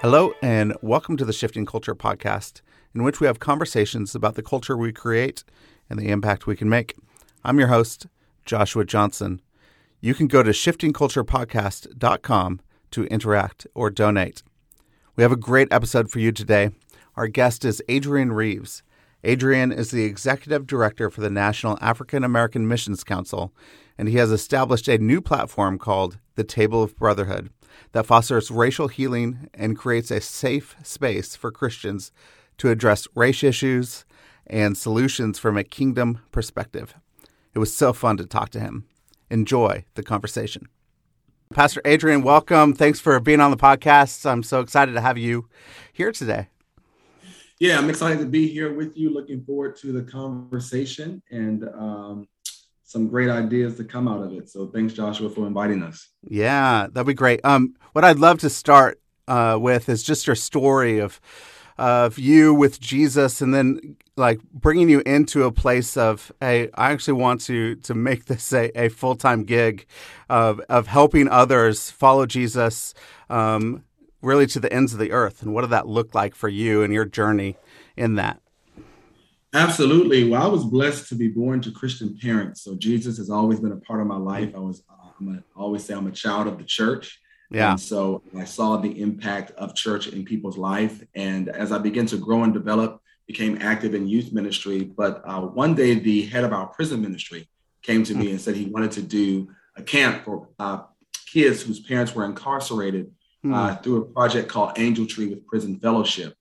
Hello, and welcome to the Shifting Culture podcast, in which we have conversations about the culture we create and the impact we can make. I'm your host, Joshua Johnson. You can go to shiftingculturepodcast.com to interact or donate. We have a great episode for you today. Our guest is Adrian Reeves. Adrian is the executive director for the National African American Missions Council, and he has established a new platform called the Table of Brotherhood that fosters racial healing and creates a safe space for Christians to address race issues and solutions from a kingdom perspective. It was so fun to talk to him. Enjoy the conversation. Pastor Adrian, welcome. Thanks for being on the podcast. I'm so excited to have you here today. Yeah, I'm excited to be here with you. Looking forward to the conversation. And um, some great ideas to come out of it. So thanks, Joshua, for inviting us. Yeah, that'd be great. Um, what I'd love to start uh, with is just your story of of you with Jesus, and then like bringing you into a place of, hey, I actually want to to make this a, a full time gig of of helping others follow Jesus, um, really to the ends of the earth. And what did that look like for you and your journey in that? Absolutely. Well, I was blessed to be born to Christian parents. So Jesus has always been a part of my life. I was, I'm a, I always say I'm a child of the church. Yeah. And so I saw the impact of church in people's life. And as I began to grow and develop, became active in youth ministry. But uh, one day, the head of our prison ministry came to me and said he wanted to do a camp for uh, kids whose parents were incarcerated hmm. uh, through a project called Angel Tree with Prison Fellowship.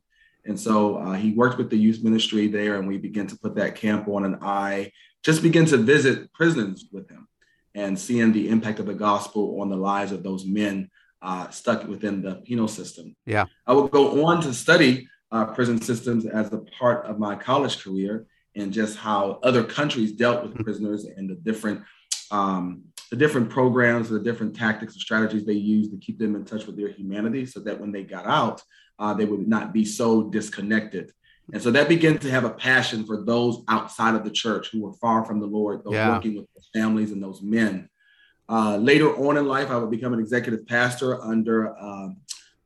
And so uh, he worked with the youth ministry there, and we began to put that camp on. And I just began to visit prisons with him and seeing the impact of the gospel on the lives of those men uh, stuck within the penal system. Yeah. I would go on to study uh, prison systems as a part of my college career and just how other countries dealt with mm-hmm. prisoners and the different um, the different programs, the different tactics and strategies they used to keep them in touch with their humanity so that when they got out, uh, they would not be so disconnected. And so that began to have a passion for those outside of the church who were far from the Lord, those yeah. working with families and those men. Uh, later on in life, I would become an executive pastor under uh,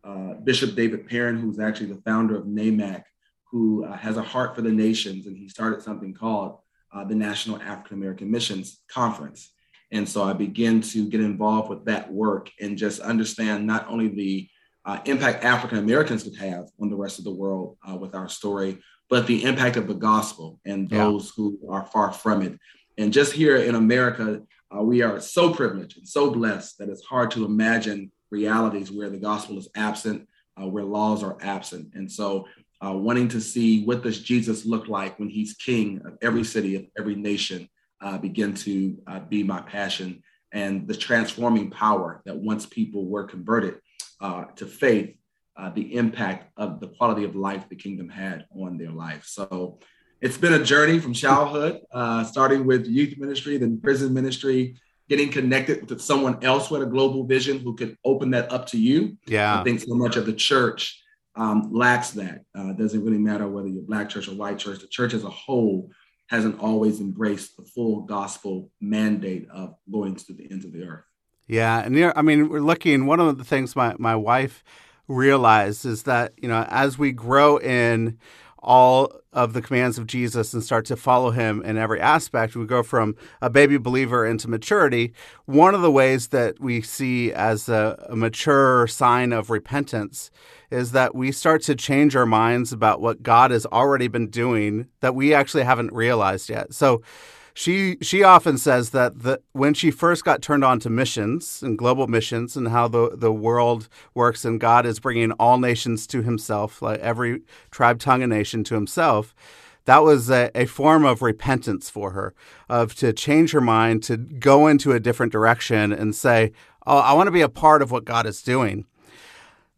uh, Bishop David Perrin, who's actually the founder of NAMAC, who uh, has a heart for the nations. And he started something called uh, the National African American Missions Conference. And so I began to get involved with that work and just understand not only the uh, impact African Americans could have on the rest of the world uh, with our story, but the impact of the gospel and those yeah. who are far from it. And just here in America, uh, we are so privileged and so blessed that it's hard to imagine realities where the gospel is absent, uh, where laws are absent. And so, uh, wanting to see what does Jesus look like when he's king of every city, of every nation, uh, begin to be my passion and the transforming power that once people were converted uh, to faith, uh, the impact of the quality of life the kingdom had on their life. So it's been a journey from childhood, uh, starting with youth ministry, then prison ministry, getting connected with someone else with a global vision who could open that up to you. Yeah. I think so much of the church um, lacks that. Uh, doesn't really matter whether you're black church or white church. The church as a whole hasn't always embraced the full gospel mandate of going to the ends of the earth. Yeah, and I mean, we're looking. One of the things my my wife realized is that you know as we grow in all of the commands of Jesus and start to follow him in every aspect. We go from a baby believer into maturity. One of the ways that we see as a, a, mature sign of repentance is that we start to change our minds about what God has already been doing that we actually haven't realized yet. So, she she often says that the, when she first got turned on to missions and global missions and how the, the world works and God is bringing all nations to himself, like every tribe, tongue, and nation to himself, that was a, a form of repentance for her, of to change her mind, to go into a different direction and say, oh, I want to be a part of what God is doing.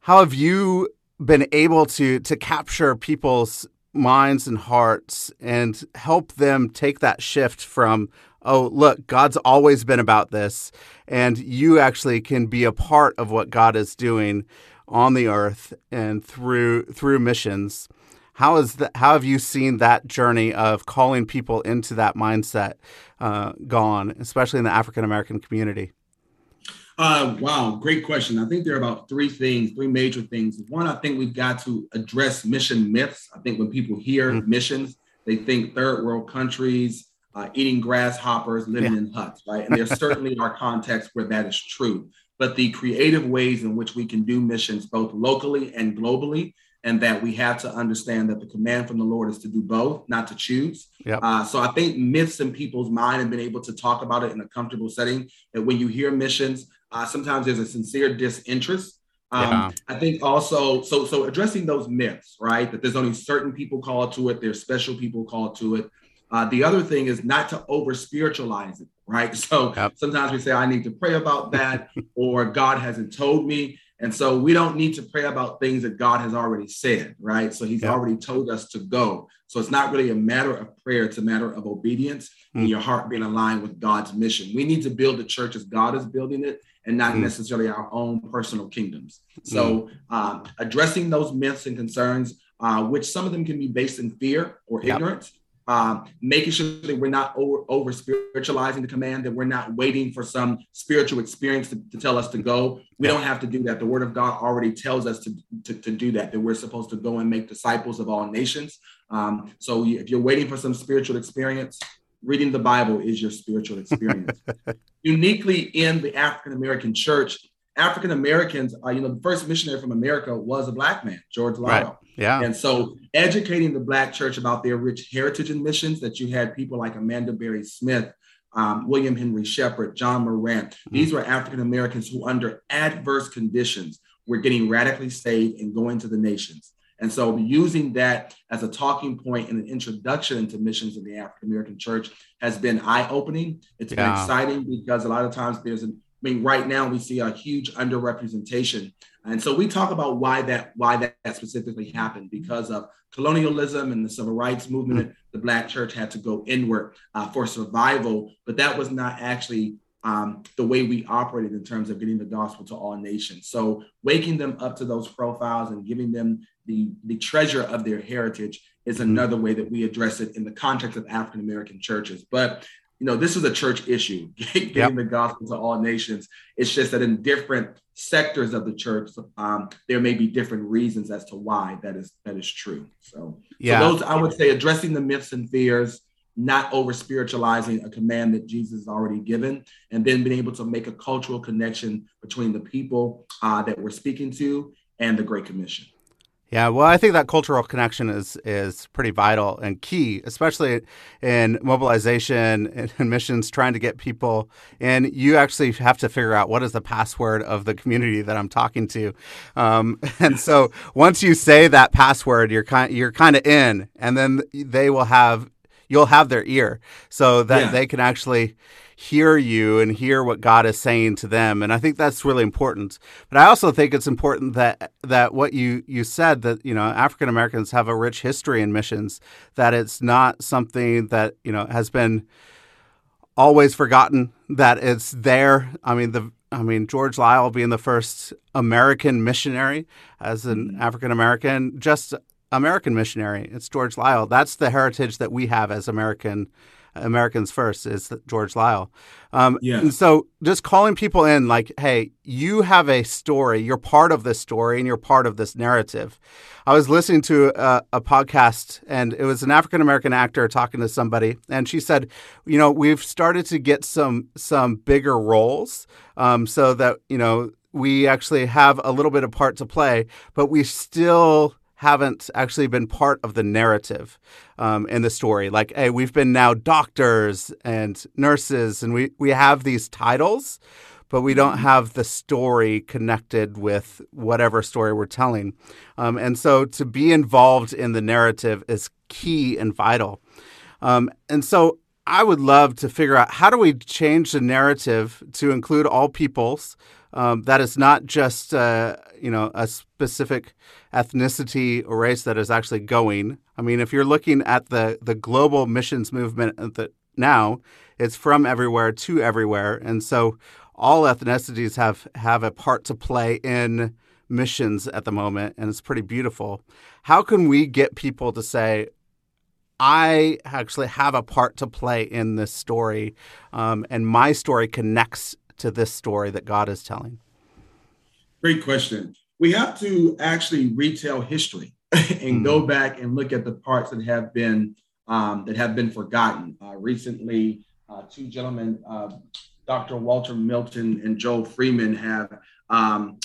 How have you been able to to capture people's minds and hearts and help them take that shift from oh look god's always been about this and you actually can be a part of what god is doing on the earth and through through missions. How is that how have you seen that journey of calling people into that mindset uh, gone especially in the african american community uh, wow, great question. I think there are about three things, three major things. One, I think we've got to address mission myths. I think when people hear mm-hmm. missions, they think third world countries, uh, eating grasshoppers, living yeah. in huts, right? And there certainly are contexts where that is true. But the creative ways in which we can do missions, both locally and globally, and that we have to understand that the command from the Lord is to do both, not to choose. Yep. Uh, so I think myths in people's mind have been able to talk about it in a comfortable setting. That when you hear missions, uh, sometimes there's a sincere disinterest. Um, yeah. I think also, so so addressing those myths, right? That there's only certain people called to it. There's special people called to it. Uh, the other thing is not to over spiritualize it, right? So yep. sometimes we say, I need to pray about that, or God hasn't told me. And so we don't need to pray about things that God has already said, right? So he's yep. already told us to go. So it's not really a matter of prayer, it's a matter of obedience mm. and your heart being aligned with God's mission. We need to build the church as God is building it and not mm. necessarily our own personal kingdoms. So, mm. addressing those myths and concerns, uh, which some of them can be based in fear or yep. ignorance, um, making sure that we're not over, over, spiritualizing the command, that we're not waiting for some spiritual experience to, to tell us to go. We don't have to do that. The word of God already tells us to, to, to do that, that we're supposed to go and make disciples of all nations. Um, so if you're waiting for some spiritual experience, reading the Bible is your spiritual experience. Uniquely in the African American church, African Americans, uh, you know, the first missionary from America was a black man, George Liele. Right. Yeah. And so educating the black church about their rich heritage and missions that you had people like Amanda Berry Smith, um, William Henry Sheppard, John Marrant. Mm-hmm. These were African Americans who, under adverse conditions, were getting radically saved and going to the nations. And so using that as a talking point and an introduction into missions in the African American church has been eye-opening. It's yeah. been exciting because a lot of times there's an I mean, right now we see a huge underrepresentation. And so we talk about why that why that specifically happened because of colonialism and the civil rights movement. Mm-hmm. The Black church had to go inward uh, for survival, but that was not actually um, the way we operated in terms of getting the gospel to all nations. So waking them up to those profiles and giving them the, the treasure of their heritage is mm-hmm. another way that we address it in the context of African American churches. But you know, this is a church issue, getting yep. the gospel to all nations. It's just that in different sectors of the church, um, there may be different reasons as to why that is that is true. So, yeah. so those I would say addressing the myths and fears, not over spiritualizing a command that Jesus has already given, and then being able to make a cultural connection between the people uh, that we're speaking to and the Great Commission. Yeah, well, I think that cultural connection is is pretty vital and key, especially in mobilization and missions, trying to get people. And you actually have to figure out what is the password of the community that I'm talking to. Um, and so once you say that password, you're kind you're kind of in, and then they will have you'll have their ear so that yeah. they can actually hear you and hear what God is saying to them. And I think that's really important. But I also think it's important that that what you you said that you know African Americans have a rich history in missions. That it's not something that you know has been always forgotten. That it's there. I mean the. I mean, George Lyle being the first American missionary as an mm-hmm. African American, just American missionary. It's George Lyle. That's the heritage that we have as American Americans First is George Lyle. Um, Yeah. And so just calling people in, like, hey, you have a story, you're part of this story, and you're part of this narrative. I was listening to a, a podcast, and it was an African American actor talking to somebody, and she said, you know, we've started to get some some bigger roles, um, so that you know we actually have a little bit of part to play, but we still haven't actually been part of the narrative um, in the story. Like, hey, we've been now doctors and nurses, and we, we have these titles, but we don't have the story connected with whatever story we're telling. Um, and so to be involved in the narrative is key and vital. Um, and so I would love to figure out how do we change the narrative to include all peoples. Um, that is not just uh, you know a specific ethnicity or race that is actually going. I mean, if you're looking at the the global missions movement at the, now, it's from everywhere to everywhere, and so all ethnicities have have a part to play in missions at the moment, and it's pretty beautiful. How can we get people to say, I actually have a part to play in this story, um, and my story connects to this story that God is telling? Great question. We have to actually retell history and go back and look at the parts that have been um, that have been forgotten. Uh, recently, uh, two gentlemen, uh, Dr. Walter Milton and Joel Freeman, have um,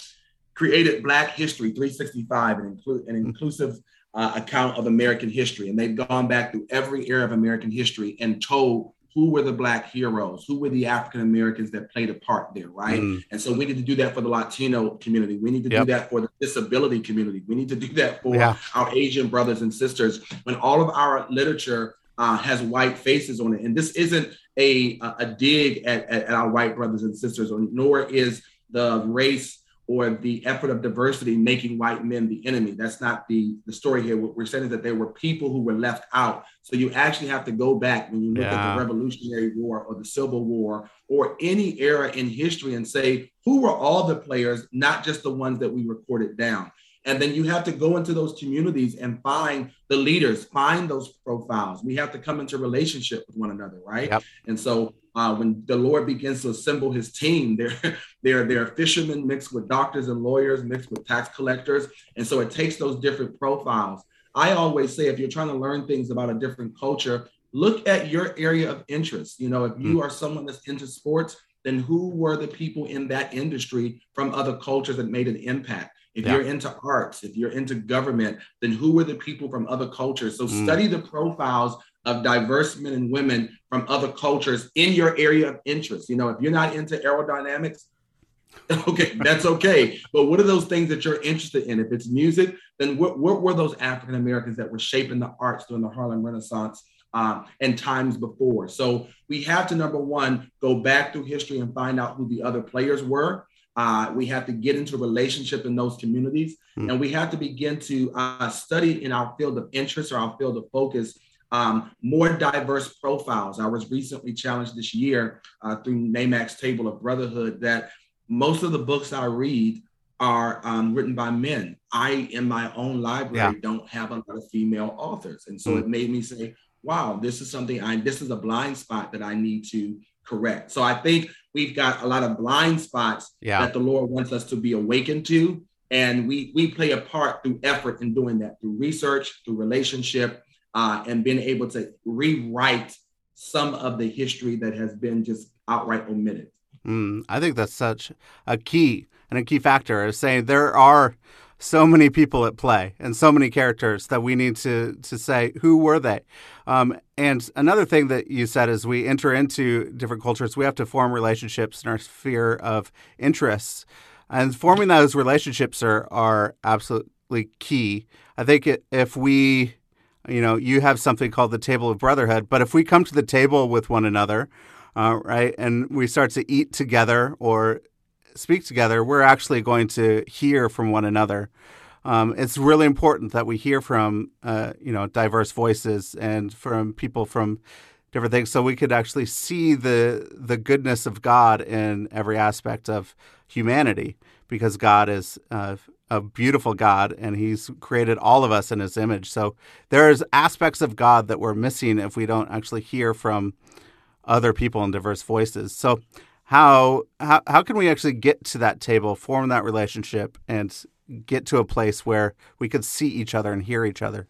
created Black History 365, an, inclu- an inclusive uh, account of American history. And they've gone back through every era of American history and told who were the Black heroes, who were the African Americans that played a part there, right? Mm. And so we need to do that for the Latino community. We need to Yep. do that for the disability community. We need to do that for Yeah. our Asian brothers and sisters. When all of our literature uh, has white faces on it, and this isn't a a dig at, at, at our white brothers and sisters, or nor is the race or the effort of diversity making white men the enemy. That's not the, the story here. What we're saying is that there were people who were left out. So you actually have to go back when you look at the Revolutionary War or the Civil War or any era in history and say, who were all the players, not just the ones that we recorded down. And then you have to go into those communities and find the leaders, find those profiles. We have to come into relationship with one another, right? Yep. And so uh, when the Lord begins to assemble his team, they're, they're, they're fishermen mixed with doctors and lawyers, mixed with tax collectors. And so it takes those different profiles. I always say if you're trying to learn things about a different culture, look at your area of interest. You know, if you are someone that's into sports, then who were the people in that industry from other cultures that made an impact? If Yeah. you're into arts, if you're into government, then who were the people from other cultures? So Mm. study the profiles of diverse men and women from other cultures in your area of interest. You know, if you're not into aerodynamics, okay, that's okay. But what are those things that you're interested in? If it's music, then what, what were those African Americans that were shaping the arts during the Harlem Renaissance um, and times before? So we have to, number one, go back through history and find out who the other players were. Uh, we have to get into relationship in those communities, Mm. and we have to begin to uh, study in our field of interest or our field of focus um, more diverse profiles. I was recently challenged this year uh, through NAMAC's table of brotherhood that most of the books I read are um, written by men. I, in my own library, don't have a lot of female authors, and so Mm. it made me say, "Wow, this is something I. This is a blind spot that I need to correct." So I think we've got a lot of blind spots Yeah. that the Lord wants us to be awakened to, and we we play a part through effort in doing that, through research, through relationship, uh, and being able to rewrite some of the history that has been just outright omitted. Mm, I think that's such a key and a key factor is saying there are so many people at play and so many characters that we need to to say who were they. Um, and another thing that you said is we enter into different cultures, we have to form relationships in our sphere of interests, and forming those relationships are are absolutely key. I think if we you know, you have something called the table of brotherhood, but if we come to the table with one another, uh, right, and we start to eat together or speak together, we're actually going to hear from one another. Um, it's really important that we hear from, uh, you know, diverse voices and from people from different things, so we could actually see the the goodness of God in every aspect of humanity, because God is uh, a beautiful God and he's created all of us in his image. So there's aspects of God that we're missing if we don't actually hear from other people in diverse voices. So how how how can we actually get to that table, form that relationship and get to a place where we could see each other and hear each other?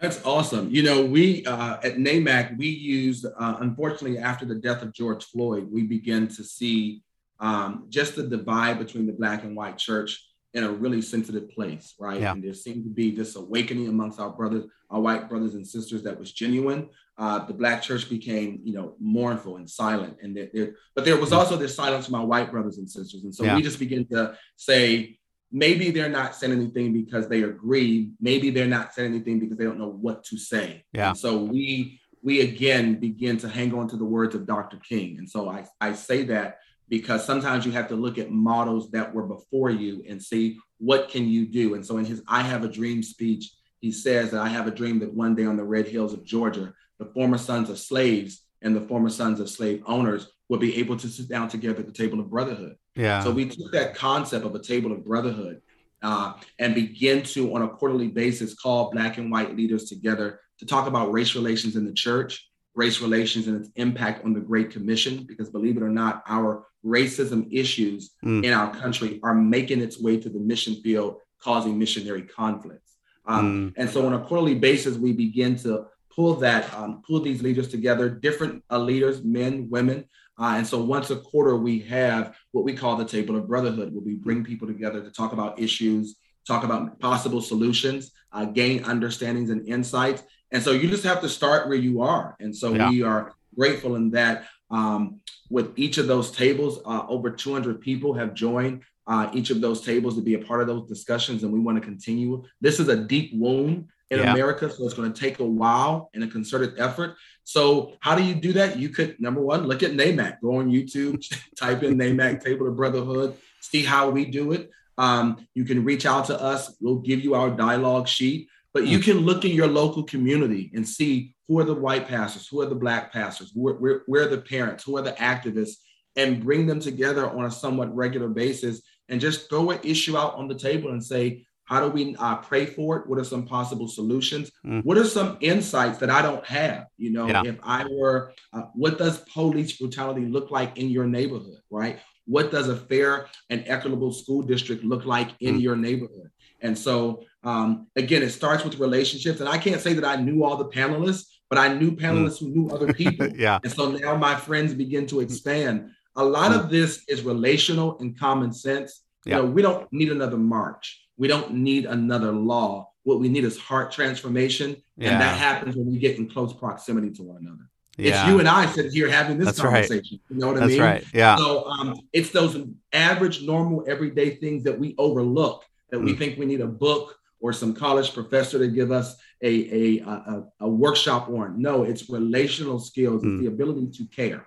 That's awesome. You know, we uh, at NAMAC, we used, uh, unfortunately, after the death of George Floyd, we began to see um, just the divide between the black and white church in a really sensitive place, right? Yeah. And there seemed to be this awakening amongst our brothers, our white brothers and sisters that was genuine. Uh, the black church became, you know, mournful and silent, and there, there but there was also this silence from our white brothers and sisters, and so yeah. we just begin to say, maybe they're not saying anything because they agree. Maybe they're not saying anything because they don't know what to say. Yeah. And so we we again begin to hang on to the words of Dr. King, and so I I say that because sometimes you have to look at models that were before you and see what can you do. And so in his I Have a Dream speech, he says that I have a dream that one day on the red hills of Georgia, the former sons of slaves and the former sons of slave owners will be able to sit down together at the table of brotherhood. Yeah. So we took that concept of a table of brotherhood uh, and begin to, on a quarterly basis, call black and white leaders together to talk about race relations in the church, race relations and its impact on the Great Commission, because believe it or not, our racism issues mm. in our country are making its way to the mission field, causing missionary conflicts. Um, mm. And so, on a quarterly basis, we begin to pull that, um, pull these leaders together, different uh, leaders, men, women. Uh, and so, once a quarter, we have what we call the table of brotherhood, where we bring people together to talk about issues, talk about possible solutions, uh, gain understandings and insights. And so, you just have to start where you are. And so, yeah. we are grateful in that um, with each of those tables, uh, over 200 people have joined uh, each of those tables to be a part of those discussions, and we want to continue. This is a deep wound in yeah. America, so it's going to take a while and a concerted effort. So, how do you do that? You could number one look at NAMAC, go on YouTube, type in NAMAC Table of Brotherhood, see how we do it. Um, you can reach out to us. We'll give you our dialogue sheet. But you can look in your local community and see who are the white pastors, who are the black pastors, where, where, where are the parents, who are the activists, and bring them together on a somewhat regular basis and just throw an issue out on the table and say, how do we uh, pray for it? What are some possible solutions? Mm. What are some insights that I don't have? You know, yeah. if I were, uh, what does police brutality look like in your neighborhood, right? What does a fair and equitable school district look like in mm. your neighborhood? And so, um, again, it starts with relationships. And I can't say that I knew all the panelists, but I knew panelists mm. who knew other people. yeah. And so now my friends begin to expand. A lot mm. of this is relational and common sense. Yeah. You know, we don't need another march. We don't need another law. What we need is heart transformation. Yeah. And that happens when we get in close proximity to one another. Yeah. It's you and I sitting here having this That's conversation. Right. You know what That's I mean? That's right. Yeah. So um, it's those average, normal, everyday things that we overlook that we mm. think we need a book or some college professor to give us a, a, a, a workshop on. No, it's relational skills, mm. it's the ability to care.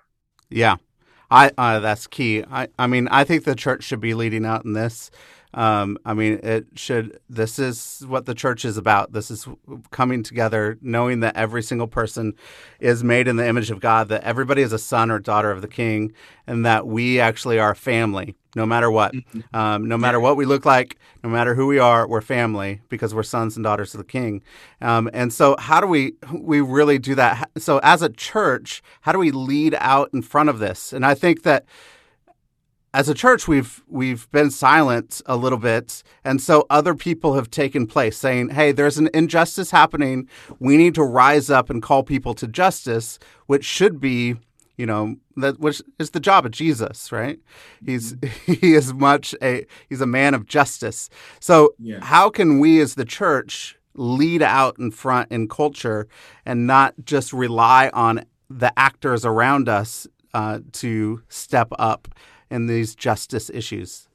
Yeah. I uh, that's key. I, I mean, I think the church should be leading out in this. Um, I mean, it should. This is what the church is about. This is coming together, knowing that every single person is made in the image of God, that everybody is a son or daughter of the King, and that we actually are family, no matter what. Mm-hmm. Um, no matter what we look like, no matter who we are, we're family because we're sons and daughters of the King. Um, and so, how do we we really do that? So, as a church, how do we lead out in front of this? And I think that as a church we've we've been silent a little bit and so other people have taken place saying hey there's an injustice happening we need to rise up and call people to justice which should be you know that which is the job of Jesus right he's mm-hmm. he is much a he's a man of justice so yeah. how can we as the church lead out in front in culture and not just rely on the actors around us uh, to step up in these justice issues?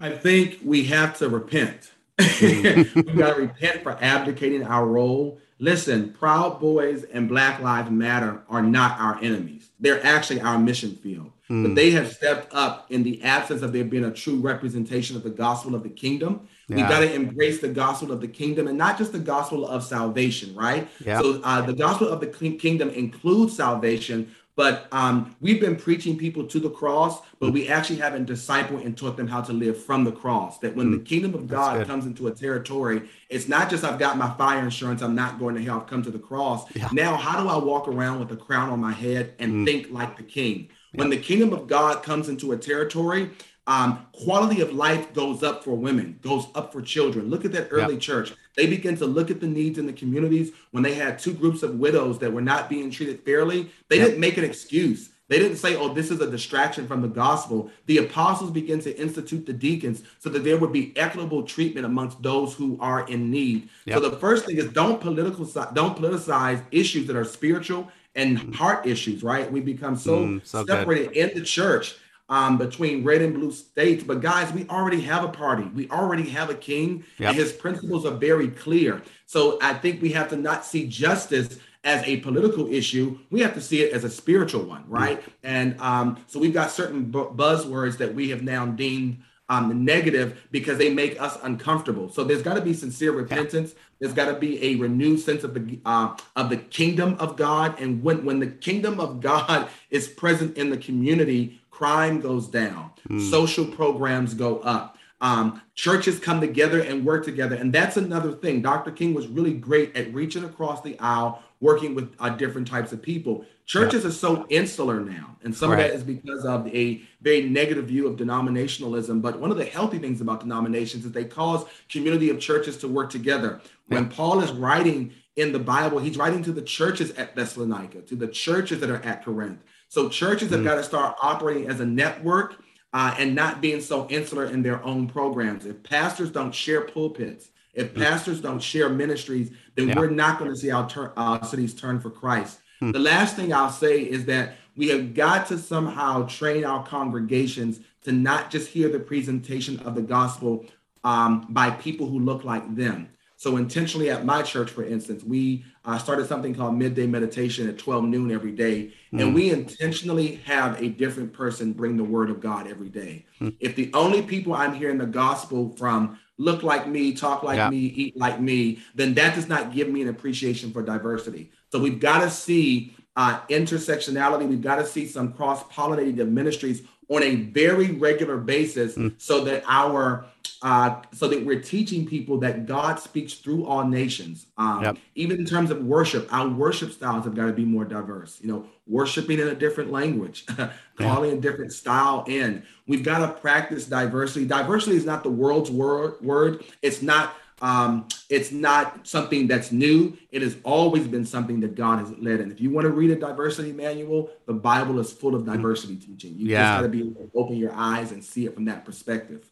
I think we have to repent. Mm-hmm. we got to repent for abdicating our role. Listen, Proud Boys and Black Lives Matter are not our enemies. They're actually our mission field. Mm. But they have stepped up in the absence of there being a true representation of the gospel of the kingdom. Yeah. We got to embrace the gospel of the kingdom and not just the gospel of salvation, right? Yeah. So uh, the gospel of the kingdom includes salvation, But um, we've been preaching people to the cross, but we actually haven't discipled and taught them how to live from the cross. That when mm. the kingdom of God comes into a territory, it's not just I've got my fire insurance, I'm not going to hell, I've come to the cross. Yeah. Now, how do I walk around with a crown on my head and mm. think like the king? When the kingdom of God comes into a territory, um, quality of life goes up for women, goes up for children. Look at that early church. They begin to look at the needs in the communities. When they had two groups of widows that were not being treated fairly, they didn't make an excuse. They didn't say, oh, this is a distraction from the gospel. The apostles began to institute the deacons so that there would be equitable treatment amongst those who are in need. Yep. So the first thing is don't political don't politicize issues that are spiritual and mm. heart issues, right? We become so, mm, so separated good. in the church um, between red and blue states. But guys, we already have a party. We already have a king, yep. and his principles are very clear. So I think we have to not see justice as a political issue. We have to see it as a spiritual one, right? Mm-hmm. And um, so we've got certain bu- buzzwords that we have now deemed um, negative because they make us uncomfortable. So there's got to be sincere repentance. There's got to be a renewed sense of the uh, of the kingdom of God. And when when the kingdom of God is present in the community, crime goes down, mm. social programs go up. Um, churches come together and work together. And that's another thing. Dr. King was really great at reaching across the aisle, working with uh, different types of people. Churches are so insular now. And some right. of that is because of a very negative view of denominationalism. But one of the healthy things about denominations is they cause community of churches to work together. When. Paul is writing in the Bible, he's writing to the churches at Thessalonica, to the churches that are at Corinth. So churches have mm. got to start operating as a network uh, and not being so insular in their own programs. If pastors don't share pulpits, if mm. pastors don't share ministries, then yeah. we're not going to see our tur- uh, cities turn for Christ. Mm. The last thing I'll say is that we have got to somehow train our congregations to not just hear the presentation of the gospel um, by people who look like them. So intentionally at my church, for instance, we uh, started something called midday meditation at 12 noon every day. Mm. And we intentionally have a different person bring the word of God every day. Mm. If the only people I'm hearing the gospel from look like me, talk like yeah. me, eat like me, then that does not give me an appreciation for diversity. So we've got to see uh, intersectionality. We've got to see some cross pollinating ministries on a very regular basis mm. so that our uh, so that we're teaching people that God speaks through all nations. Um, yep. Even in terms of worship, our worship styles have got to be more diverse. You know, worshiping in a different language, calling yeah. a different style in. We've got to practice diversity. Diversity is not the world's word. Word. It's not. Um, it's not something that's new. It has always been something that God has led. And if you want to read a diversity manual, the Bible is full of diversity teaching. You yeah. just got to be able to open your eyes and see it from that perspective.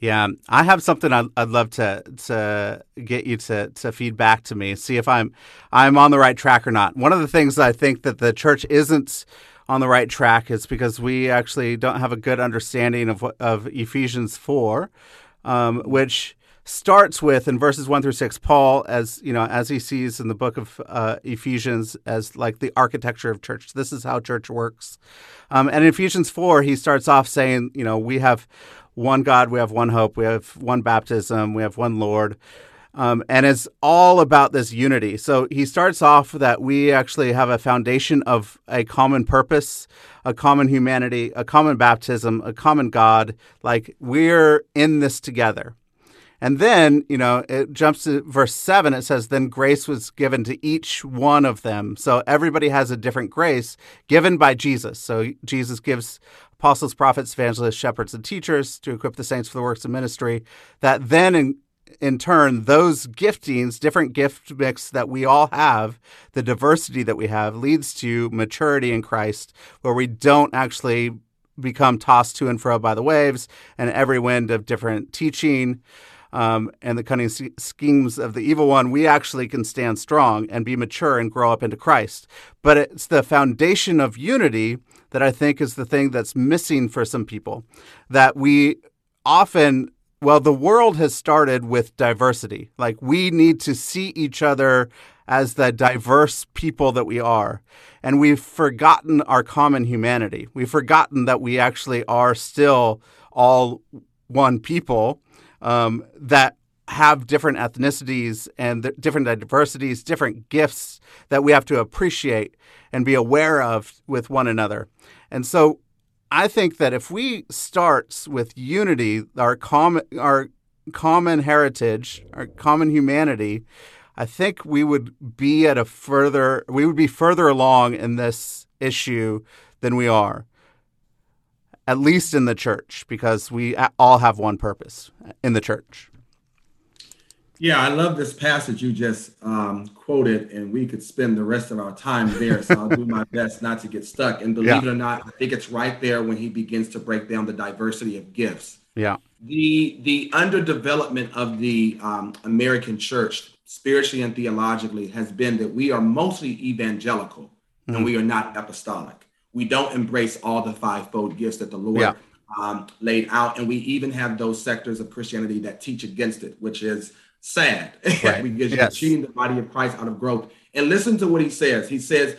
Yeah, I have something I'd, I'd, love to to get you to to feed back to me, see if I'm I'm on the right track or not. One of the things I think that the church isn't on the right track is because we actually don't have a good understanding of of Ephesians four, um, which starts with in verses one through six, Paul as you know as he sees in the book of uh, Ephesians as like the architecture of church. This is how church works, um, and in Ephesians four, he starts off saying, you know, we have one God, we have one hope, we have one baptism, we have one Lord. Um, and it's all about this unity. So he starts off that we actually have a foundation of a common purpose, a common humanity, a common baptism, a common God. Like we're in this together. And then, you know, it jumps to verse seven. It says, Then grace was given to each one of them. So everybody has a different grace given by Jesus. So Jesus gives apostles, prophets, evangelists, shepherds, and teachers to equip the saints for the works of ministry. That then, in, in turn, those giftings, different gift mix that we all have, the diversity that we have, leads to maturity in Christ, where we don't actually become tossed to and fro by the waves and every wind of different teaching um, and the cunning schemes of the evil one, we actually can stand strong and be mature and grow up into Christ. But it's the foundation of unity that I think is the thing that's missing for some people. That we often well, the world has started with diversity. Like we need to see each other as the diverse people that we are. And we've forgotten our common humanity. We've forgotten that we actually are still all one people um, that have different ethnicities and different diversities, different gifts that we have to appreciate and be aware of with one another. And so I think that if we start with unity, our common our common heritage, our common humanity, I think we would be at a further we would be further along in this issue than we are. At least in the church because we all have one purpose in the church. Yeah, I love this passage you just um, quoted, and we could spend the rest of our time there. So I'll do my best not to get stuck. And believe yeah. it or not, I think it's right there when he begins to break down the diversity of gifts. Yeah. The the underdevelopment of the um, American church, spiritually and theologically, has been that we are mostly evangelical mm-hmm. and we are not apostolic. We don't embrace all the fivefold gifts that the Lord yeah. um, laid out, and we even have those sectors of Christianity that teach against it, which is sad right. because you're cheating the body of Christ out of growth. And listen to what he says. He says,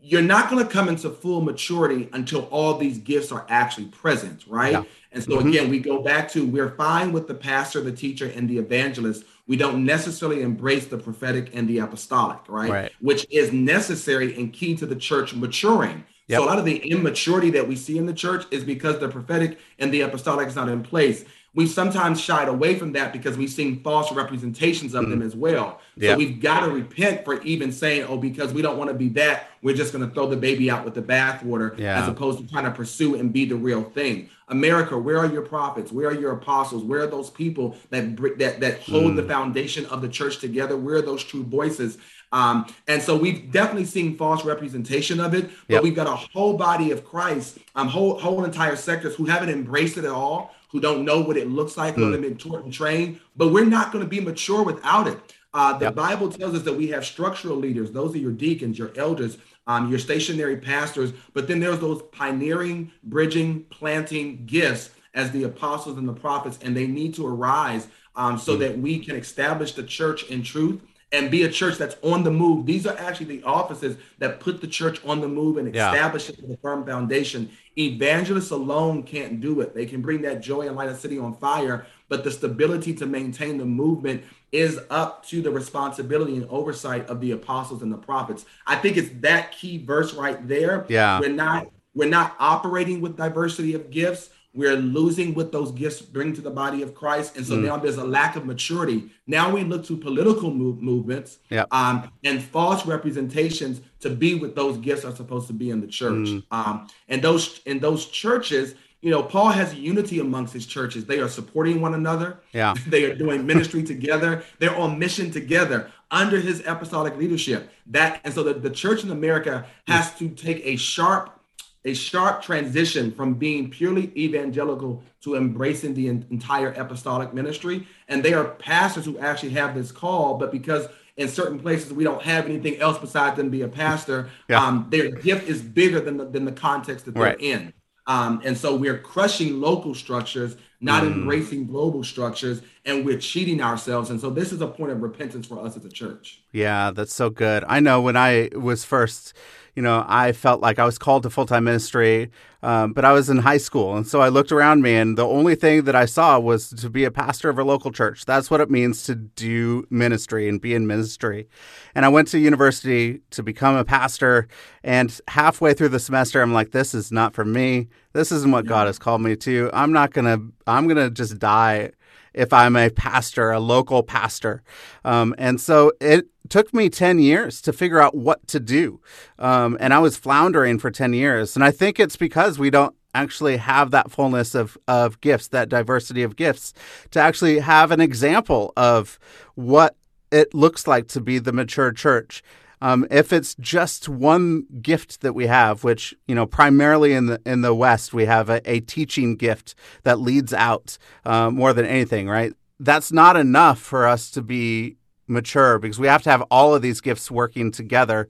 You're not going to come into full maturity until all these gifts are actually present, right? Yeah. And so, mm-hmm. again, we go back to we're fine with the pastor, the teacher, and the evangelist. We don't necessarily embrace the prophetic and the apostolic, right? right. Which is necessary and key to the church maturing. Yep. So, a lot of the immaturity that we see in the church is because the prophetic and the apostolic is not in place we've sometimes shied away from that because we've seen false representations of mm. them as well. So we've got to repent for even saying, oh, because we don't want to be that, we're just going to throw the baby out with the bathwater yeah. as opposed to trying to pursue and be the real thing. America, where are your prophets? Where are your apostles? Where are those people that that that hold mm. the foundation of the church together? Where are those true voices? Um, and so we've definitely seen false representation of it, but yep. we've got a whole body of Christ, um, whole whole entire sectors who haven't embraced it at all, who don't know what it looks like, who mm. haven't been taught and trained. But we're not going to be mature without it. Uh, the yep. Bible tells us that we have structural leaders; those are your deacons, your elders, um, your stationary pastors. But then there's those pioneering, bridging, planting gifts as the apostles and the prophets, and they need to arise um, so mm. that we can establish the church in truth and be a church that's on the move. These are actually the offices that put the church on the move and establish yeah. it with a firm foundation. Evangelists alone can't do it. They can bring that joy and light a city on fire, but the stability to maintain the movement is up to the responsibility and oversight of the apostles and the prophets. I think it's that key verse right there. Yeah. We're not we're not operating with diversity of gifts we're losing what those gifts bring to the body of Christ. And so mm. now there's a lack of maturity. Now we look to political move, movements yep. um, and false representations to be what those gifts are supposed to be in the church. Mm. Um, and those in those churches, you know, Paul has unity amongst his churches. They are supporting one another. Yeah. they are doing ministry together. They're on mission together under his apostolic leadership. That and so the, the church in America has to take a sharp a sharp transition from being purely evangelical to embracing the entire apostolic ministry. And they are pastors who actually have this call, but because in certain places we don't have anything else besides them be a pastor, yeah. um, their gift is bigger than the, than the context that they're in. Um, and so we're crushing local structures, not mm. embracing global structures, and we're cheating ourselves. And so this is a point of repentance for us as a church. Yeah, that's so good. I know when I was first you know, I felt like I was called to full time ministry, um, but I was in high school. And so I looked around me, and the only thing that I saw was to be a pastor of a local church. That's what it means to do ministry and be in ministry. And I went to university to become a pastor. And halfway through the semester, I'm like, this is not for me. This isn't what God has called me to. I'm not going to, I'm going to just die if I'm a pastor, a local pastor. Um, and so it took me 10 years to figure out what to do. Um, and I was floundering for 10 years. And I think it's because we don't actually have that fullness of, of gifts, that diversity of gifts, to actually have an example of what it looks like to be the mature church. Um, if it's just one gift that we have, which you know primarily in the in the West we have a, a teaching gift that leads out uh, more than anything, right? That's not enough for us to be mature because we have to have all of these gifts working together.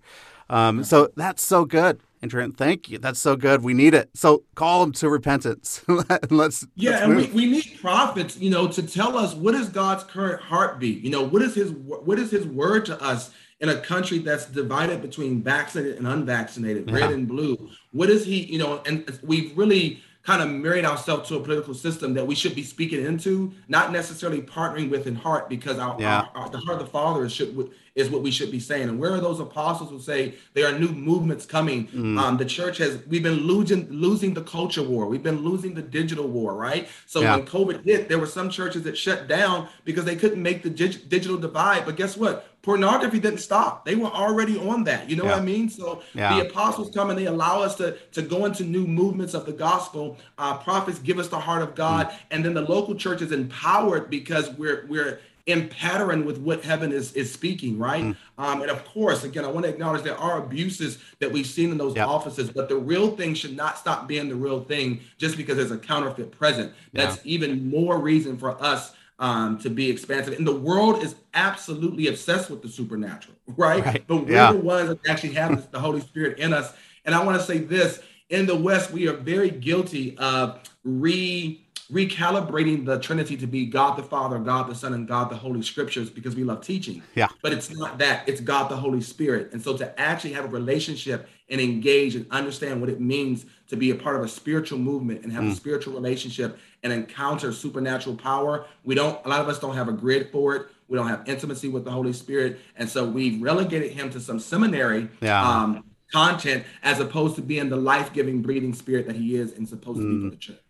Um, so that's so good. And Trent, thank you. That's so good. We need it. So call them to repentance. let's yeah, let's and we, we need prophets, you know, to tell us what is God's current heartbeat. You know, what is his what is his word to us in a country that's divided between vaccinated and unvaccinated, red and blue. What is he, you know, and we've really kind of married ourselves to a political system that we should be speaking into, not necessarily partnering with in heart, because our, yeah. our, our the heart of the Father is should is what we should be saying. And where are those apostles who say there are new movements coming? Mm. Um, the church has we've been losing losing the culture war. We've been losing the digital war, right? So yeah. when COVID hit, there were some churches that shut down because they couldn't make the dig- digital divide. But guess what? Pornography didn't stop. They were already on that. You know yeah. what I mean? So yeah. the apostles come and they allow us to, to go into new movements of the gospel. Uh, prophets give us the heart of God, mm. and then the local church is empowered because we're we're in pattern with what heaven is is speaking, right? Mm. Um, and of course, again, I want to acknowledge there are abuses that we've seen in those yep. offices, but the real thing should not stop being the real thing just because there's a counterfeit present. That's yeah. even more reason for us um, to be expansive. And the world is absolutely obsessed with the supernatural, right? right. But we're yeah. the ones that actually have the Holy Spirit in us. And I want to say this: in the West, we are very guilty of re recalibrating the Trinity to be God the Father, God the Son, and God the Holy Scriptures because we love teaching. Yeah. But it's not that, it's God the Holy Spirit. And so to actually have a relationship and engage and understand what it means to be a part of a spiritual movement and have mm. a spiritual relationship and encounter supernatural power, we don't, a lot of us don't have a grid for it. We don't have intimacy with the Holy Spirit. And so we've relegated him to some seminary. Yeah. Um, content as opposed to being the life-giving breathing spirit that he is and supposed to be for mm. the church.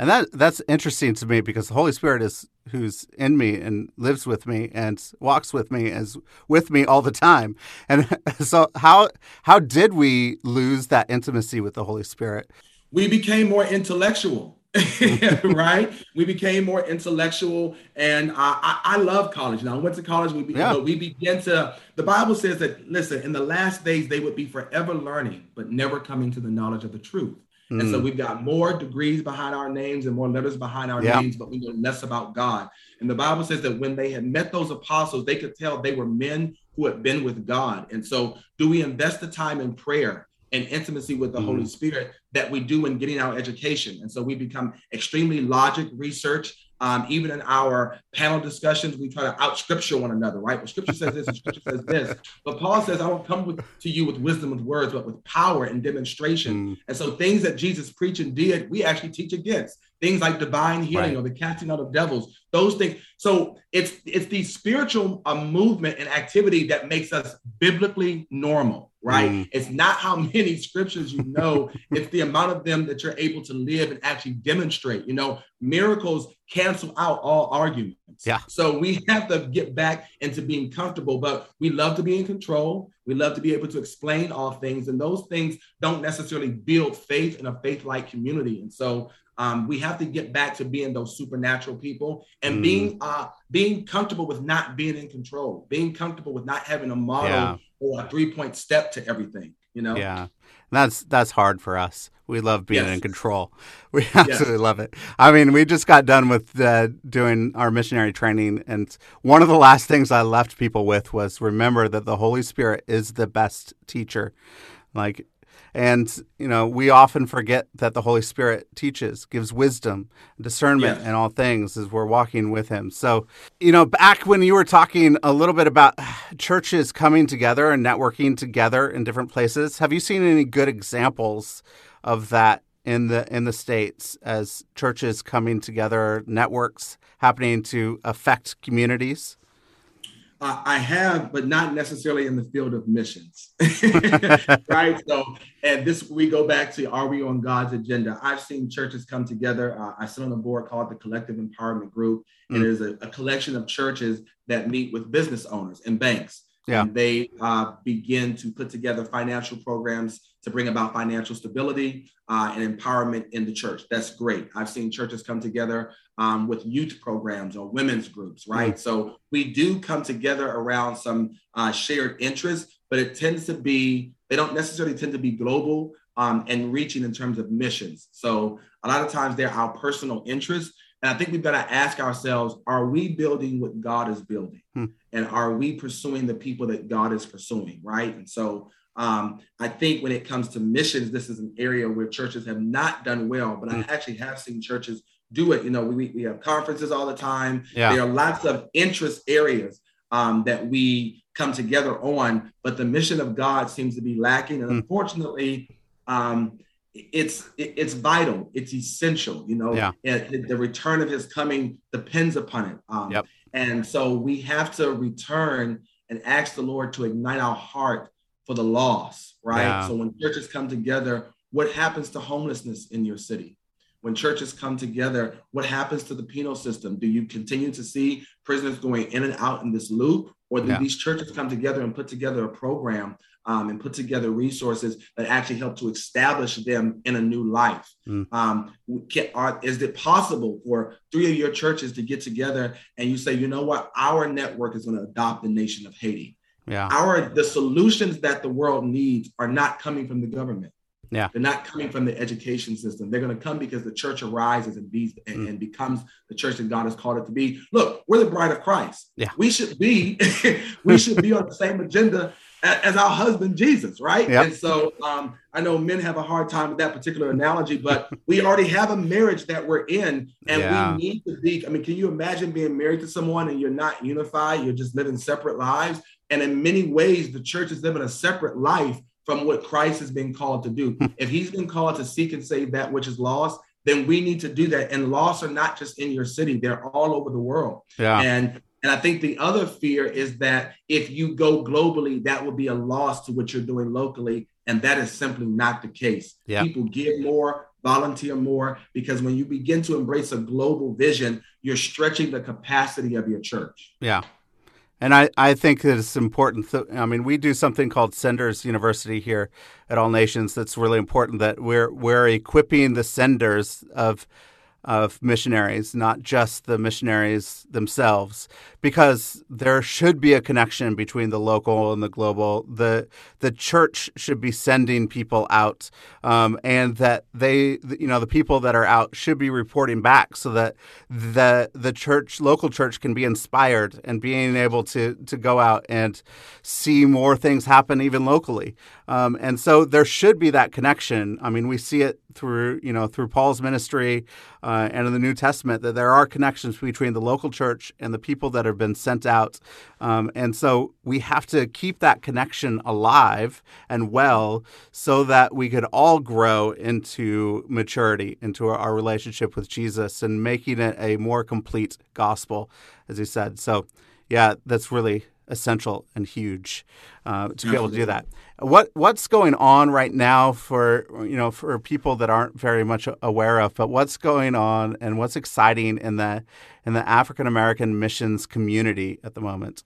And that that's interesting to me because the Holy Spirit is who's in me and lives with me and walks with me is with me all the time. And so how how did we lose that intimacy with the Holy Spirit? We became more intellectual. right? We became more intellectual, and I, I, I love college. Now I went to college. We be, yeah. we began to. The Bible says that listen, in the last days they would be forever learning, but never coming to the knowledge of the truth. Mm. And so hmm. we've got more degrees behind our names and more letters behind our yeah. names, but we know less about God. And the Bible says that when they had met those apostles, they could tell they were men who had been with God. And so, do we invest the time in prayer and intimacy with the mm. Holy Spirit that we do in getting our education? And so, we become extremely logic, research, um, even in our panel discussions, we try to out scripture one another, right? Well, scripture says this and scripture says this. But Paul says, I don't come with, to you with wisdom with words, but with power and demonstration. Mm. And so things that Jesus preached and did, we actually teach against. Things like divine healing right. or the casting out of devils, those things. So it's it's the spiritual uh, movement and activity that makes us biblically normal right? Mm. It's not how many scriptures you know, it's the amount of them that you're able to live and actually demonstrate. You know, miracles cancel out all arguments. Yeah. So we have to get back into being comfortable, but we love to be in control. We love to be able to explain all things, and those things don't necessarily build faith in a faith-like community. And so um, we have to get back to being those supernatural people and mm. being uh, being comfortable with not being in control, being comfortable with not having a model yeah. Or a three point step to everything. You know. Yeah, that's that's hard for us. We love being yes. in control. We absolutely yes. love it. I mean, we just got done with uh, doing our missionary training, and one of the last things I left people with was remember that the Holy Spirit is the best teacher. Like and, you know, we often forget that the Holy Spirit teaches, gives wisdom, discernment yes. in all things as we're walking with Him. So, you know, back when you were talking a little bit about churches coming together and networking together in different places, have you seen any good examples of that in the in the states as churches coming together, networks happening to affect communities? Uh, I have, but not necessarily in the field of missions. right. So, and this, we go back to are we on God's agenda? I've seen churches come together. Uh, I sit on a board called the Collective Empowerment Group, and it is a, a collection of churches that meet with business owners and banks. Yeah. And they uh, begin to put together financial programs to bring about financial stability uh, and empowerment in the church. That's great. I've seen churches come together um, with youth programs or women's groups, right? Mm-hmm. So we do come together around some uh, shared interests, but it tends to be, they don't necessarily tend to be global um, and reaching in terms of missions. So a lot of times they're our personal interests. And I think we've got to ask ourselves are we building what God is building? Hmm. And are we pursuing the people that God is pursuing? Right. And so um, I think when it comes to missions, this is an area where churches have not done well, but I hmm. actually have seen churches do it. You know, we, we have conferences all the time. Yeah. There are lots of interest areas um, that we come together on, but the mission of God seems to be lacking. And hmm. unfortunately, um, it's it's vital it's essential you know yeah. the return of his coming depends upon it um, yep. and so we have to return and ask the lord to ignite our heart for the lost right Yeah. so when churches come together what happens to homelessness in your city when churches come together what happens to the penal system do you continue to see prisoners going in and out in this loop or do Yeah. these churches come together and put together a program um, and put together resources that actually help to establish them in a new life. Mm. Um, can, are, is it possible for three of your churches to get together and you say, you know what, our network is going to adopt the nation of Haiti? Yeah. Our the solutions that the world needs are not coming from the government. Yeah. They're not coming from the education system. They're going to come because the church arises and, be, and, Mm. and becomes the church that God has called it to be. Look, we're the bride of Christ. Yeah. We should be we should be on the same agenda a- as our husband Jesus, right? Yep. And so um, I know men have a hard time with that particular analogy, but we already have a marriage that we're in, and Yeah. we need to be. I mean, can you imagine being married to someone and you're not unified? You're just living separate lives, and in many ways, the church is living a separate life from what Christ has been called to do. Hmm. if He's been called to seek and save that which is lost, then we need to do that. And lost are not just in your city; they're all over the world. Yeah. And and I think the other fear is that if you go globally, that will be a loss to what you're doing locally. And that is simply not the case. Yeah. People give more, volunteer more, because when you begin to embrace a global vision, you're stretching the capacity of your church. Yeah. And I, I think that it's important. Th- I mean, we do something called Senders University here at All Nations. That's really important that we're we're equipping the senders of of missionaries, not just the missionaries themselves, because there should be a connection between the local and the global. the The church should be sending people out, um, and that they, you know, the people that are out should be reporting back, so that the the church, local church, can be inspired and being able to to go out and see more things happen even locally. Um, and so there should be that connection. I mean, we see it through you know through Paul's ministry uh, and in the New Testament that there are connections between the local church and the people that have been sent out. Um, and so we have to keep that connection alive and well so that we could all grow into maturity, into our, relationship with Jesus and making it a more complete gospel, as he said. So, yeah, that's really essential and huge uh, to be able to do that. What what's going on right now for you know for people that aren't very much aware of, but what's going on and what's exciting in the in the African American missions community at the moment?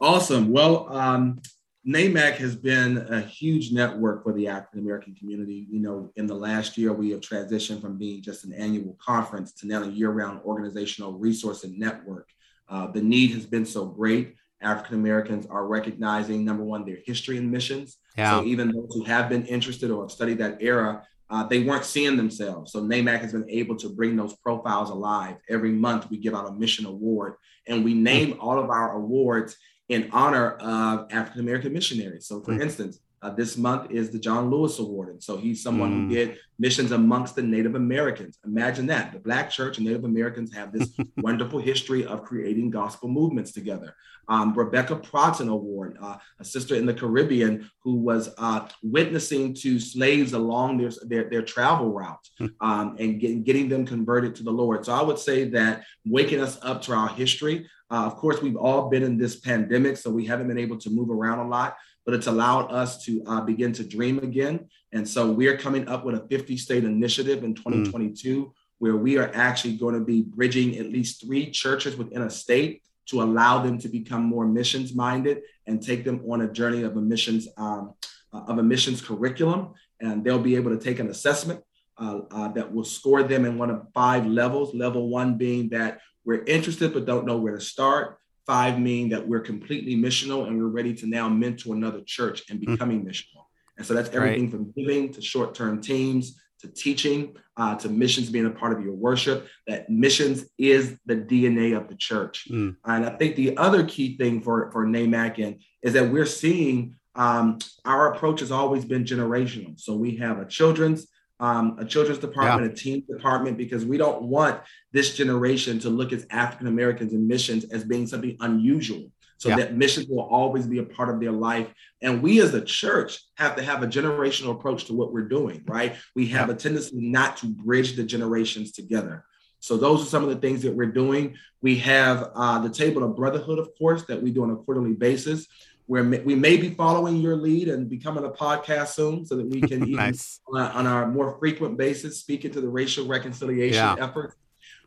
Awesome. Well, um, NAMAC has been a huge network for the African American community. You know, in the last year, we have transitioned from being just an annual conference to now a year round organizational resource and network. Uh, the need has been so great. African Americans are recognizing, number one, their history and missions. Yeah. So even those who have been interested or have studied that era, uh, they weren't seeing themselves. So NAMAC has been able to bring those profiles alive. Every month, we give out a mission award, and we name all of our awards in honor of African American missionaries. So, for Mm. instance, uh, this month is the John Lewis Award. And so he's someone Mm. who did missions amongst the Native Americans. Imagine that. The Black church and Native Americans have this wonderful history of creating gospel movements together. Um, Rebecca Protten Award, uh, a sister in the Caribbean who was uh, witnessing to slaves along their, their, their travel route um, and get, getting them converted to the Lord. So I would say that waking us up to our history. Uh, of course, we've all been in this pandemic, so we haven't been able to move around a lot but it's allowed us to uh, begin to dream again. And so we're coming up with a 50 state initiative in 2022 mm. where we are actually going to be bridging at least three churches within a state to allow them to become more missions minded and take them on a journey of a missions um, of a missions curriculum. And they'll be able to take an assessment uh, uh, that will score them in one of five levels. Level one being that we're interested but don't know where to start. Five mean that we're completely missional and we're ready to now mentor another church and becoming mm-hmm. missional. And so that's everything right. from giving to short term teams to teaching uh, to missions being a part of your worship. That missions is the DNA of the church. Mm. And I think the other key thing for, for NAMAC and is that we're seeing um, our approach has always been generational. So we have a children's um, a children's department, yeah. a teen department, because we don't want this generation to look at African Americans and missions as being something unusual. so yeah. that missions will always be a part of their life. And we as a church have to have a generational approach to what we're doing, right? We have yeah. a tendency not to bridge the generations together. So those are some of the things that we're doing. We have uh, the table of brotherhood, of course, that we do on a quarterly basis. Where we may be following your lead and becoming a podcast soon, so that we can nice. even on, on, our more frequent basis speak into the racial reconciliation yeah. efforts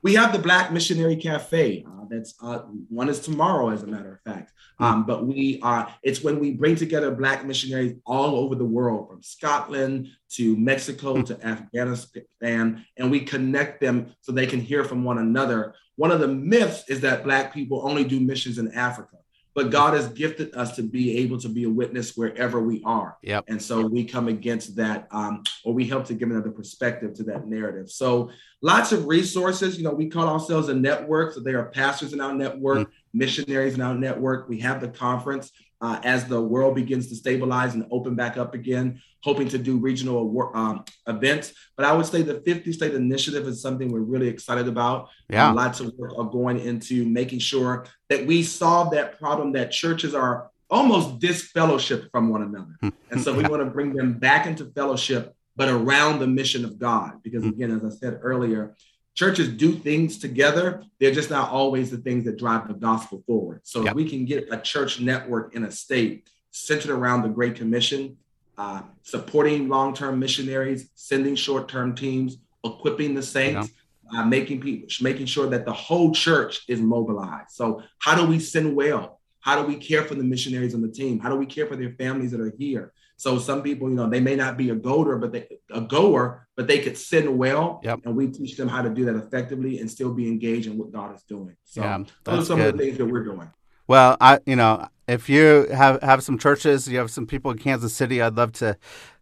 we have the Black Missionary Cafe. Uh, that's uh, one is tomorrow, as a matter of fact. Hmm. Um, but we are. It's when we bring together Black missionaries all over the world, from Scotland to Mexico hmm. to Afghanistan, and we connect them so they can hear from one another. One of the myths is that Black people only do missions in Africa but God has gifted us to be able to be a witness wherever we are. Yep. And so we come against that, um, or we help to give another perspective to that narrative. So lots of resources. You know, we call ourselves a network. So there are pastors in our network, mm-hmm. missionaries in our network. We have the conference uh, as the world begins to stabilize and open back up again, hoping to do regional um, events. But I would say the 50 state initiative is something we're really excited about. Yeah. Um, lots of work are going into making sure that we solve that problem that churches are almost disfellowship from one another. Hmm. and so we want to bring them back into fellowship, but around the mission of God. Because hmm. again, as I said earlier, churches do things together. They're just not always the things that drive the gospel forward. So yep. we can get a church network in a state centered around the Great Commission, uh, supporting long-term missionaries, sending short-term teams, equipping the saints. Uh, making people making sure that the whole church is mobilized. So how do we send well? How do we care for the missionaries on the team? How do we care for their families that are here? So some people, you know, they may not be a goer, but they a goer, but they could send well. Yep. And we teach them how to do that effectively and still be engaged in what God is doing. So yeah, those are some good. of the things that we're doing. Well, I you know, if you have have some churches, you have some people in Kansas City, I'd love to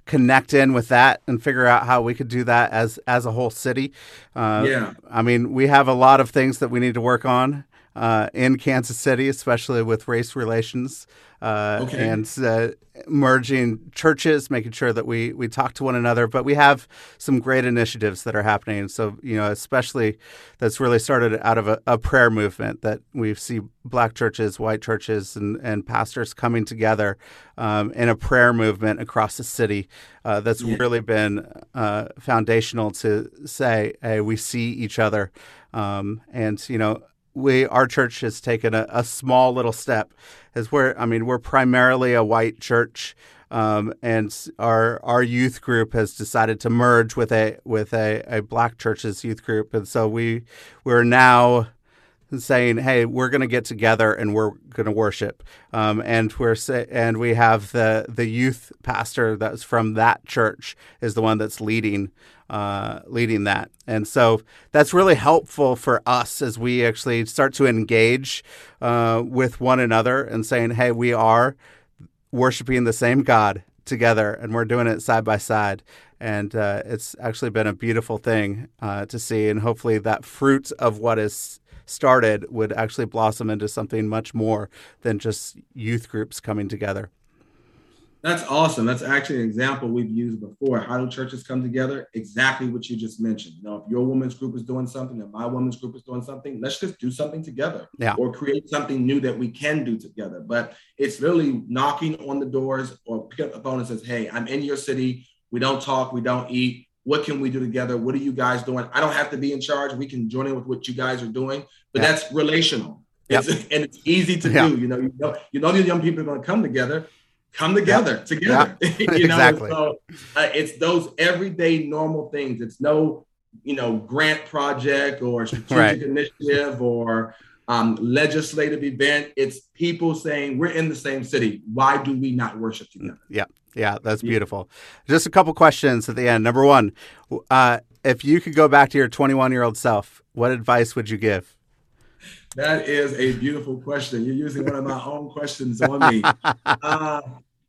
connect in with that and figure out how we could do that as as a whole city. Uh, yeah, I mean, we have a lot of things that we need to work on uh, in Kansas City, especially with race relations uh, okay. and uh, merging churches, making sure that we we talk to one another. But we have some great initiatives that are happening. So you know, especially that's really started out of a, a prayer movement that we see black churches, white churches, and and pastors coming together um, in a prayer movement across the city. Uh, that's yeah. really been uh, foundational to say, hey, we see each other. Um, and you know we our church has taken a, a small little step. As we're I mean we're primarily a white church um, and our our youth group has decided to merge with a with a, a black church's youth group. And so we we're now saying, "Hey, we're going to get together and we're going to worship." Um, and we're and we have the the youth pastor that's from that church is the one that's leading uh, leading that, and so that's really helpful for us as we actually start to engage uh, with one another and saying, "Hey, we are worshiping the same God." together and we're doing it side by side and uh, it's actually been a beautiful thing uh, to see and hopefully that fruit of what is started would actually blossom into something much more than just youth groups coming together. That's awesome. That's actually an example we've used before. How do churches come together? Exactly what you just mentioned. You know, if your women's group is doing something and my women's group is doing something, let's just do something together. Yeah. Or create something new that we can do together. But it's really knocking on the doors or pick up the phone and says, Hey, I'm in your city. We don't talk, we don't eat. What can we do together? What are you guys doing? I don't have to be in charge. We can join in with what you guys are doing, but yeah. that's relational. Yep. It's, and it's easy to do. You know, you know, you know, these young people are going to come together, come together, together. you know, exactly. so uh, it's those everyday normal things. It's no, you know, grant project or strategic right. initiative or um, legislative event. It's people saying we're in the same city. Why do we not worship together? Yeah. Yeah, that's beautiful. Just a couple questions at the end. Number one, uh, if you could go back to your 21 year old self, what advice would you give? That is a beautiful question. You're using one of my own questions on me. Uh,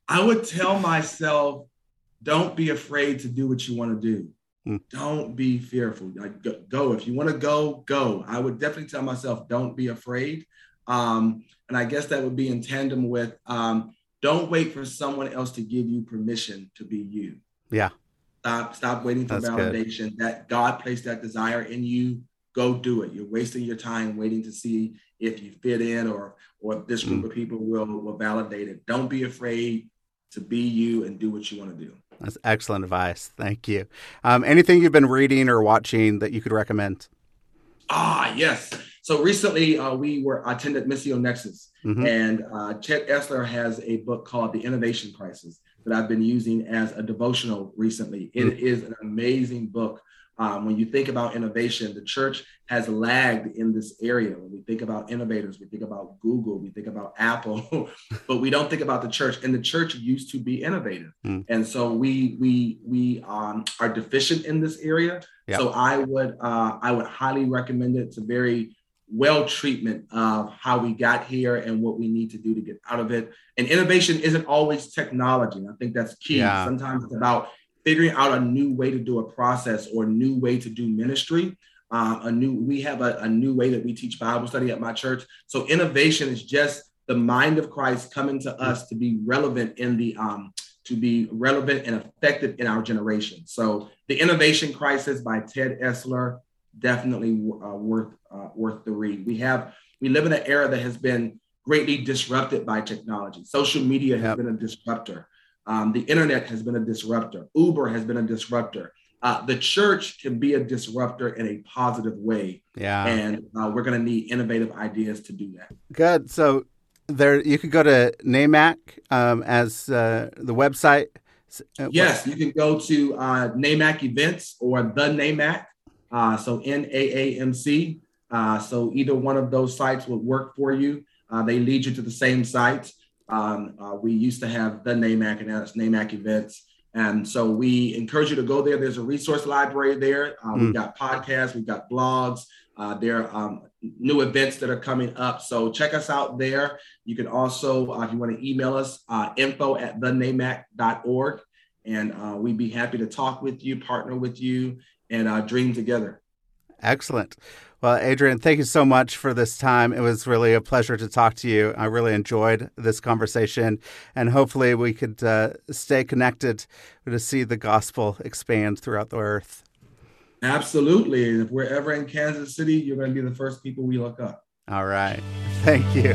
I would tell myself, don't be afraid to do what you want to do. Mm. Don't be fearful. Like go, go, If you want to go, go. I would definitely tell myself, don't be afraid. Um, and I guess that would be in tandem with um, don't wait for someone else to give you permission to be you. Yeah. Stop, stop waiting for That's validation. Good. That God placed that desire in you. go do it. You're wasting your time waiting to see if you fit in or or if this group mm. of people will will validate it. Don't be afraid to be you and do what you want to do. That's excellent advice. Thank you. Um, anything you've been reading or watching that you could recommend? Ah, yes. So recently, uh, we were attended Missio Nexus, mm-hmm. and uh, Ted Esler has a book called The Innovation Crisis that I've been using as a devotional recently. It mm-hmm. is an amazing book um, when you think about innovation, the church has lagged in this area. When we think about innovators, we think about Google, we think about Apple, but we don't think about the church. And the church used to be innovative, mm. and so we we we um, are deficient in this area. Yep. So I would uh, I would highly recommend it. It's a very well treatment of how we got here and what we need to do to get out of it. And innovation isn't always technology. I think that's key. Yeah. Sometimes it's about figuring out a new way to do a process or a new way to do ministry. Um, a new, we have a, a new way that we teach Bible study at my church. So innovation is just the mind of Christ coming to us to be relevant in the um, to be relevant and effective in our generation. So the innovation crisis by Ted Esler definitely uh, worth uh, worth the read. We have we live in an era that has been greatly disrupted by technology. Social media has yep. been a disruptor. Um, the internet has been a disruptor. Uber has been a disruptor. Uh, the church can be a disruptor in a positive way. Yeah. And uh, we're going to need innovative ideas to do that. Good. So there, you could go to NAMAC um, as uh, the website. Uh, yes, you can go to uh, NAMAC events or the NAMAC. Uh, so N A A M C. Uh, so either one of those sites would work for you. Uh, they lead you to the same sites. Um, uh, we used to have the NAMAC and that's NAMAC events. And so we encourage you to go there. There's a resource library there. Uh, mm. We've got podcasts, we've got blogs. Uh, there are um, new events that are coming up. So check us out there. You can also, uh, if you want to email us, uh, info at thenamac.org. And uh, we'd be happy to talk with you, partner with you, and uh, dream together. Excellent. Well, Adrian, thank you so much for this time. It was really a pleasure to talk to you. I really enjoyed this conversation, and hopefully, we could uh, stay connected to see the gospel expand throughout the earth. Absolutely. If we're ever in Kansas City, you're going to be the first people we look up. All right. Thank you.